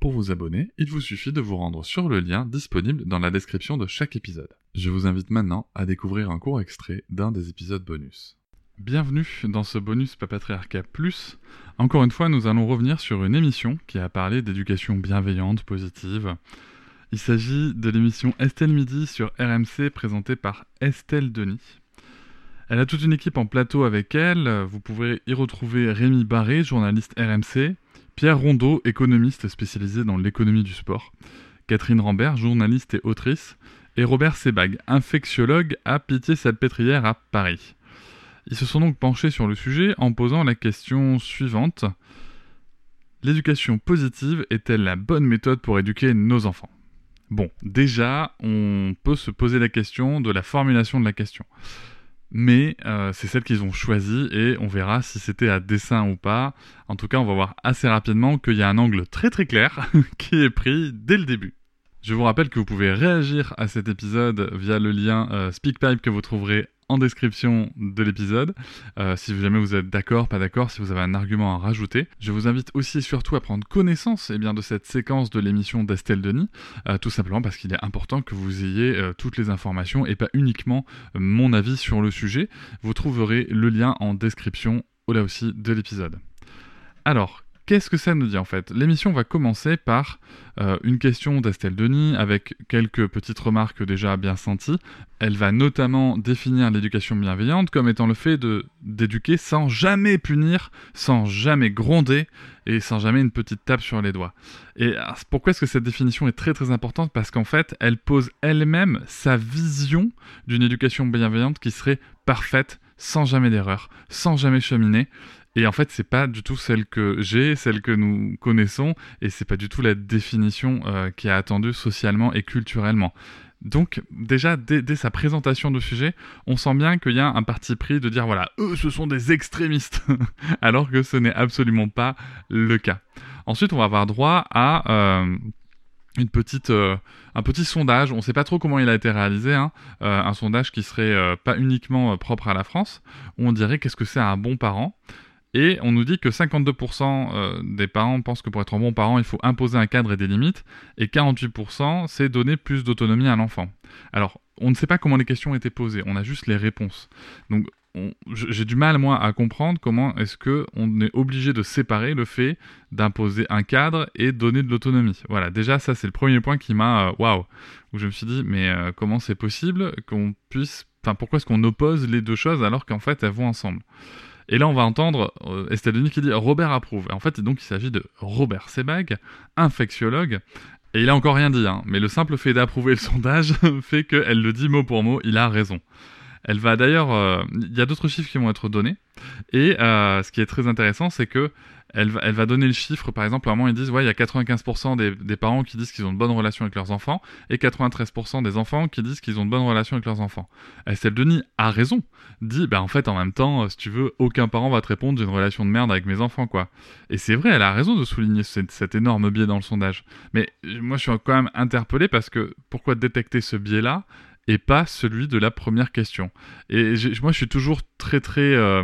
Pour vous abonner, il vous suffit de vous rendre sur le lien disponible dans la description de chaque épisode. Je vous invite maintenant à découvrir un court extrait d'un des épisodes bonus. Bienvenue dans ce bonus Papatriarcat Plus. Encore une fois, nous allons revenir sur une émission qui a parlé d'éducation bienveillante, positive, il s'agit de l'émission Estelle Midi sur RMC présentée par Estelle Denis. Elle a toute une équipe en plateau avec elle. Vous pouvez y retrouver Rémi Barré, journaliste RMC, Pierre Rondeau, économiste spécialisé dans l'économie du sport, Catherine Rambert, journaliste et autrice, et Robert Sebag, infectiologue à Pitié-Salpêtrière à Paris. Ils se sont donc penchés sur le sujet en posant la question suivante. L'éducation positive est-elle la bonne méthode pour éduquer nos enfants? Bon, déjà, on peut se poser la question de la formulation de la question. Mais euh, c'est celle qu'ils ont choisie et on verra si c'était à dessin ou pas. En tout cas, on va voir assez rapidement qu'il y a un angle très très clair qui est pris dès le début. Je vous rappelle que vous pouvez réagir à cet épisode via le lien euh, SpeakPipe que vous trouverez en description de l'épisode. Euh, si jamais vous êtes d'accord, pas d'accord, si vous avez un argument à rajouter. Je vous invite aussi et surtout à prendre connaissance eh bien, de cette séquence de l'émission d'Estelle Denis, euh, tout simplement parce qu'il est important que vous ayez euh, toutes les informations et pas uniquement mon avis sur le sujet. Vous trouverez le lien en description là aussi de l'épisode. Alors, Qu'est-ce que ça nous dit en fait? L'émission va commencer par euh, une question d'Estelle Denis avec quelques petites remarques déjà bien senties. Elle va notamment définir l'éducation bienveillante comme étant le fait d'éduquer sans jamais punir, sans jamais gronder et sans jamais une petite tape sur les doigts. Et pourquoi est-ce que cette définition est très très importante? Parce qu'en fait, elle pose elle-même sa vision d'une éducation bienveillante qui serait parfaite, sans jamais d'erreur, sans jamais cheminer. Et en fait, c'est pas du tout celle que j'ai, celle que nous connaissons, et c'est pas du tout la définition euh, qui est attendue socialement et culturellement. Donc déjà, dès, sa présentation de sujet, on sent bien qu'il y a un parti pris de dire voilà, eux, ce sont des extrémistes, alors que ce n'est absolument pas le cas. Ensuite, on va avoir droit à euh, une petite, euh, un petit sondage. On ne sait pas trop comment il a été réalisé. Hein. un sondage qui serait pas uniquement propre à la France. Où on dirait qu'est-ce que c'est un bon parent. Et on nous dit que 52% euh, des parents pensent que pour être un bon parent, il faut imposer un cadre et des limites, et 48% c'est donner plus d'autonomie à l'enfant. Alors, on ne sait pas comment les questions étaient posées, on a juste les réponses. Donc, j'ai du mal, moi, à comprendre comment est-ce qu'on est obligé de séparer le fait d'imposer un cadre et donner de l'autonomie. Voilà, déjà, ça, c'est le premier point qui m'a... Euh, waouh Où je me suis dit, mais euh, comment c'est possible qu'on puisse... Enfin, pourquoi est-ce qu'on oppose les deux choses alors qu'en fait, elles vont ensemble? Et là, on va entendre euh, Estelle qui dit Robert approuve. en fait, donc, il s'agit de Robert Sebag, infectiologue. Et il a encore rien dit, hein, mais le simple fait d'approuver le sondage fait qu'elle le dit mot pour mot, il a raison. Elle va d'ailleurs, euh, il y a d'autres chiffres qui vont être donnés, et euh, ce qui est très intéressant, c'est que elle va, donner le chiffre, par exemple, à un moment ils disent, ouais, il y a 95% des, parents qui disent qu'ils ont de bonnes relations avec leurs enfants, et 93% des enfants qui disent qu'ils ont de bonnes relations avec leurs enfants. Estelle Denis a raison, dit, bah en fait, en même temps, si tu veux, aucun parent va te répondre d'une relation de merde avec mes enfants, quoi. Et c'est vrai, elle a raison de souligner cet, énorme biais dans le sondage. Mais moi, je suis quand même interpellé parce que pourquoi détecter ce biais-là? Et pas celui de la première question Et moi, je suis toujours très, très... Euh,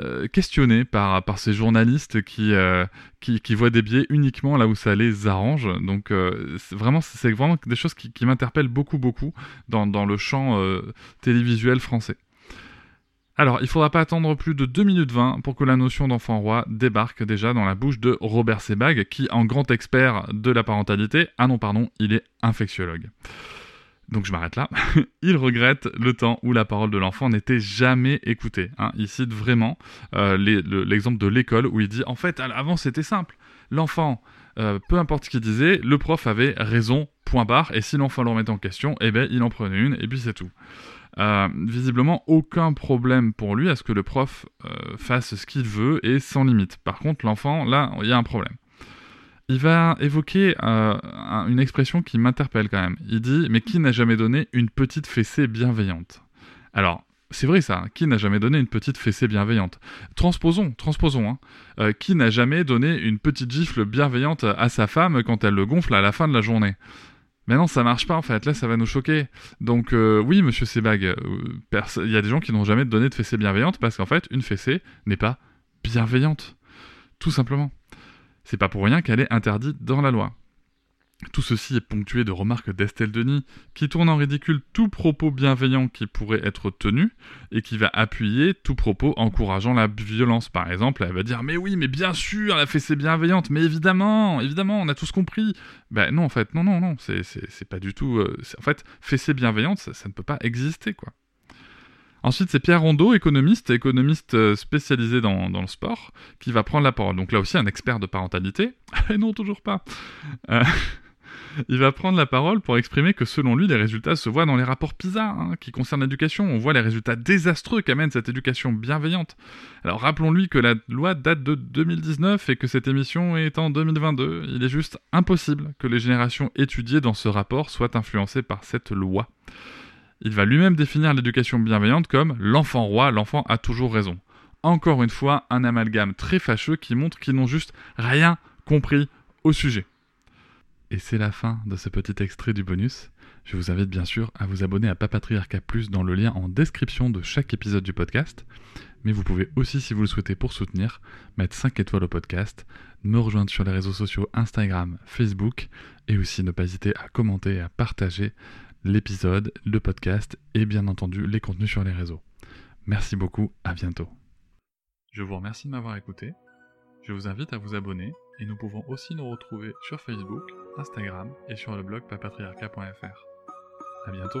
euh, questionné par, par ces journalistes qui, euh, qui, qui, voient des biais uniquement là où ça les arrange. Donc vraiment, c'est vraiment des choses qui, qui m'interpellent beaucoup, beaucoup dans, dans le champ télévisuel français. Alors, il ne faudra pas attendre plus de 2 minutes 20 pour que la notion d'enfant roi débarque déjà dans la bouche de Robert Sebag, qui, en grand expert de la parentalité, ah non, pardon, il est infectiologue. Donc je m'arrête là. il regrette le temps où la parole de l'enfant n'était jamais écoutée. Hein. Il cite vraiment euh, l'exemple de l'école où il dit en fait avant c'était simple. L'enfant, euh, peu importe ce qu'il disait, le prof avait raison, point barre, et si l'enfant le remettait en question, eh ben il en prenait une et puis c'est tout. Euh, visiblement, aucun problème pour lui à ce que le prof fasse ce qu'il veut et sans limite. Par contre, l'enfant, là, il y a un problème il va évoquer euh, une expression qui m'interpelle quand même. Il dit Mais qui n'a jamais donné une petite fessée bienveillante? Alors, c'est vrai ça, qui n'a jamais donné une petite fessée bienveillante? Transposons, transposons. Hein. Euh, qui n'a jamais donné une petite gifle bienveillante à sa femme quand elle le gonfle à la fin de la journée? Mais non, ça marche pas en fait. Là, ça va nous choquer. Donc euh, oui, Monsieur Sebag, il y a des gens qui n'ont jamais donné de fessée bienveillante parce qu'en fait, une fessée n'est pas bienveillante, tout simplement. C'est pas pour rien qu'elle est interdite dans la loi. Tout ceci est ponctué de remarques d'Estelle Denis, qui tourne en ridicule tout propos bienveillant qui pourrait être tenu, et qui va appuyer tout propos encourageant la violence. Par exemple, elle va dire Mais oui, mais bien sûr, elle a fait ses bienveillantes, mais évidemment, évidemment, on a tous compris. Ben non, en fait, non, non, non, c'est pas du tout. Euh, en fait, fessée bienveillante, ça ne peut pas exister, quoi. Ensuite, c'est Pierre Rondeau, économiste, économiste euh, spécialisé dans, le sport, qui va prendre la parole. Donc là aussi, un expert de parentalité. Et non, toujours pas. Euh, il va prendre la parole pour exprimer que selon lui, les résultats se voient dans les rapports PISA, hein, qui concernent l'éducation. On voit les résultats désastreux qu'amène cette éducation bienveillante. Alors rappelons-lui que la loi date de 2019 et que cette émission est en 2022. Il est juste impossible que les générations étudiées dans ce rapport soient influencées par cette loi. Il va lui-même définir l'éducation bienveillante comme l'enfant roi, l'enfant a toujours raison. Encore une fois, un amalgame très fâcheux qui montre qu'ils n'ont juste rien compris au sujet. Et c'est la fin de ce petit extrait du bonus. Je vous invite bien sûr à vous abonner à Papatriarca Plus dans le lien en description de chaque épisode du podcast. Mais vous pouvez aussi, si vous le souhaitez pour soutenir, mettre 5 étoiles au podcast, me rejoindre sur les réseaux sociaux Instagram, Facebook, et aussi ne pas hésiter à commenter et à partager l'épisode, le podcast et bien entendu les contenus sur les réseaux. Merci beaucoup, à bientôt. Je vous remercie de m'avoir écouté. Je vous invite à vous abonner et nous pouvons aussi nous retrouver sur Facebook, Instagram et sur le blog papatriarca.fr. À bientôt.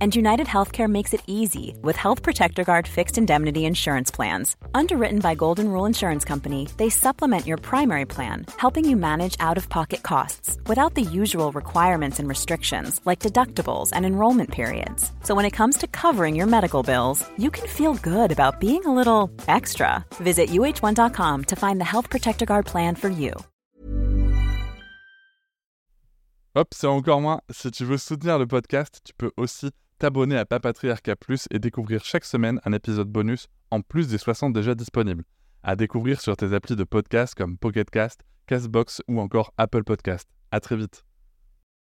And United Healthcare makes it easy with Health Protector Guard fixed indemnity insurance plans. Underwritten by Golden Rule Insurance Company, they supplement your primary plan, helping you manage out of pocket costs without the usual requirements and restrictions like deductibles and enrollment periods. So when it comes to covering your medical bills, you can feel good about being a little extra. Visit uh1.com to find the Health Protector Guard plan for you. Hop, c'est encore moins. Si tu veux soutenir le podcast, tu peux aussi t'abonner à Papatriarca Plus et découvrir chaque semaine un épisode bonus en plus des 60 déjà disponibles. À découvrir sur tes applis de podcast comme Pocketcast, Castbox ou encore Apple Podcast. À très vite.